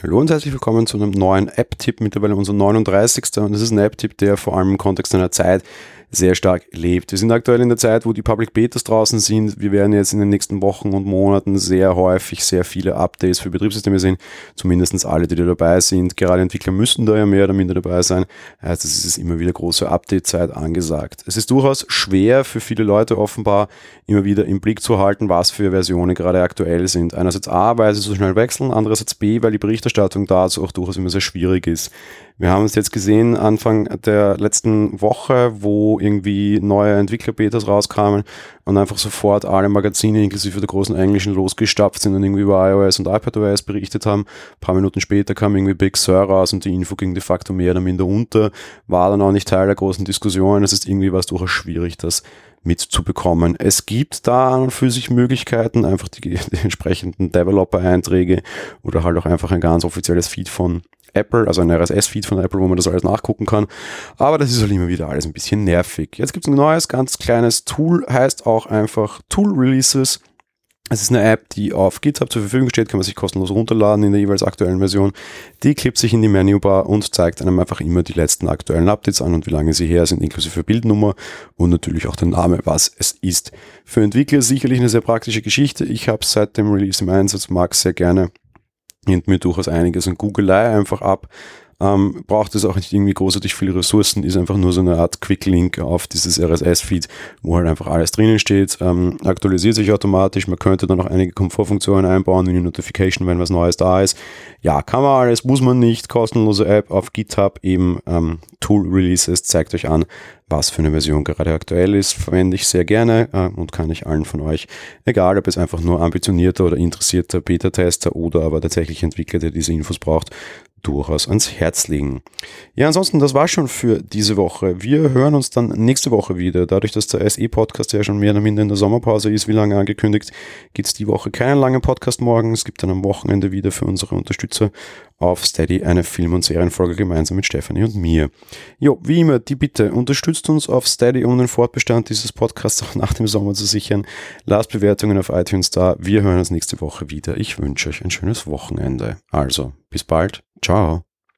Hallo und herzlich willkommen zu einem neuen App-Tipp, mittlerweile unser 39. Und das ist ein App-Tipp, der vor allem im Kontext einer Zeit sehr stark lebt. Wir sind aktuell in der Zeit, wo die Public Betas draußen sind. Wir werden jetzt in den nächsten Wochen und Monaten sehr häufig sehr viele Updates für Betriebssysteme sehen. Zumindest alle, die da dabei sind. Gerade Entwickler müssen da ja mehr oder minder dabei sein. Heißt, es ist immer wieder große Update-Zeit angesagt. Es ist durchaus schwer für viele Leute offenbar immer wieder im Blick zu halten, was für Versionen gerade aktuell sind. Einerseits A, weil sie so schnell wechseln, andererseits B, weil die Berichterstattung dazu auch durchaus immer sehr schwierig ist. Wir haben es jetzt gesehen Anfang der letzten Woche, wo irgendwie neue Entwickler-Betas rauskamen und einfach sofort alle Magazine inklusive der großen englischen losgestapft sind und irgendwie über iOS und iPadOS berichtet haben. Ein paar Minuten später kam irgendwie Big Sur raus und die Info ging de facto mehr oder minder unter, war dann auch nicht Teil der großen Diskussion. Es ist irgendwie was durchaus schwierig, das mitzubekommen. Es gibt da an und für sich Möglichkeiten, einfach die, die entsprechenden Developer-Einträge oder halt auch einfach ein ganz offizielles Feed von Apple, also ein RSS-Feed von Apple, wo man das alles nachgucken kann. Aber das ist halt immer wieder alles ein bisschen nervig. Jetzt gibt es ein neues, ganz kleines Tool, heißt auch einfach Tool Releases. Es ist eine App, die auf GitHub zur Verfügung steht, kann man sich kostenlos runterladen in der jeweils aktuellen Version. Die klippt sich in die Menübar und zeigt einem einfach immer die letzten aktuellen Updates an und wie lange sie her sind, inklusive Bildnummer und natürlich auch der Name, was es ist. Für Entwickler sicherlich eine sehr praktische Geschichte. Ich habe seit dem Release im Einsatz, mag sehr gerne nimmt mir durchaus einiges an Googelei einfach ab. Ähm, braucht es auch nicht irgendwie großartig viele Ressourcen, ist einfach nur so eine Art Quick-Link auf dieses RSS-Feed, wo halt einfach alles drinnen steht, ähm, aktualisiert sich automatisch, man könnte dann noch einige Komfortfunktionen einbauen, wie eine Notification, wenn was Neues da ist. Ja, kann man alles, muss man nicht, kostenlose App auf GitHub, eben ähm, Tool-Releases, zeigt euch an, was für eine Version gerade aktuell ist, verwende ich sehr gerne äh, und kann ich allen von euch, egal ob es einfach nur ambitionierter oder interessierter Beta-Tester oder aber tatsächlich Entwickler, der diese Infos braucht, durchaus ans Herz legen. Ja, ansonsten, das war schon für diese Woche. Wir hören uns dann nächste Woche wieder. Dadurch, dass der SE-Podcast ja schon mehr oder minder in der Sommerpause ist, wie lange angekündigt, gibt es die Woche keinen langen Podcast morgen. Es gibt dann am Wochenende wieder für unsere Unterstützer auf Steady eine Film- und Serienfolge gemeinsam mit Stefanie und mir. Jo, wie immer, die Bitte, unterstützt uns auf Steady, um den Fortbestand dieses Podcasts auch nach dem Sommer zu sichern. Lasst Bewertungen auf iTunes da. Wir hören uns nächste Woche wieder. Ich wünsche euch ein schönes Wochenende. Also, bis bald. Ciao.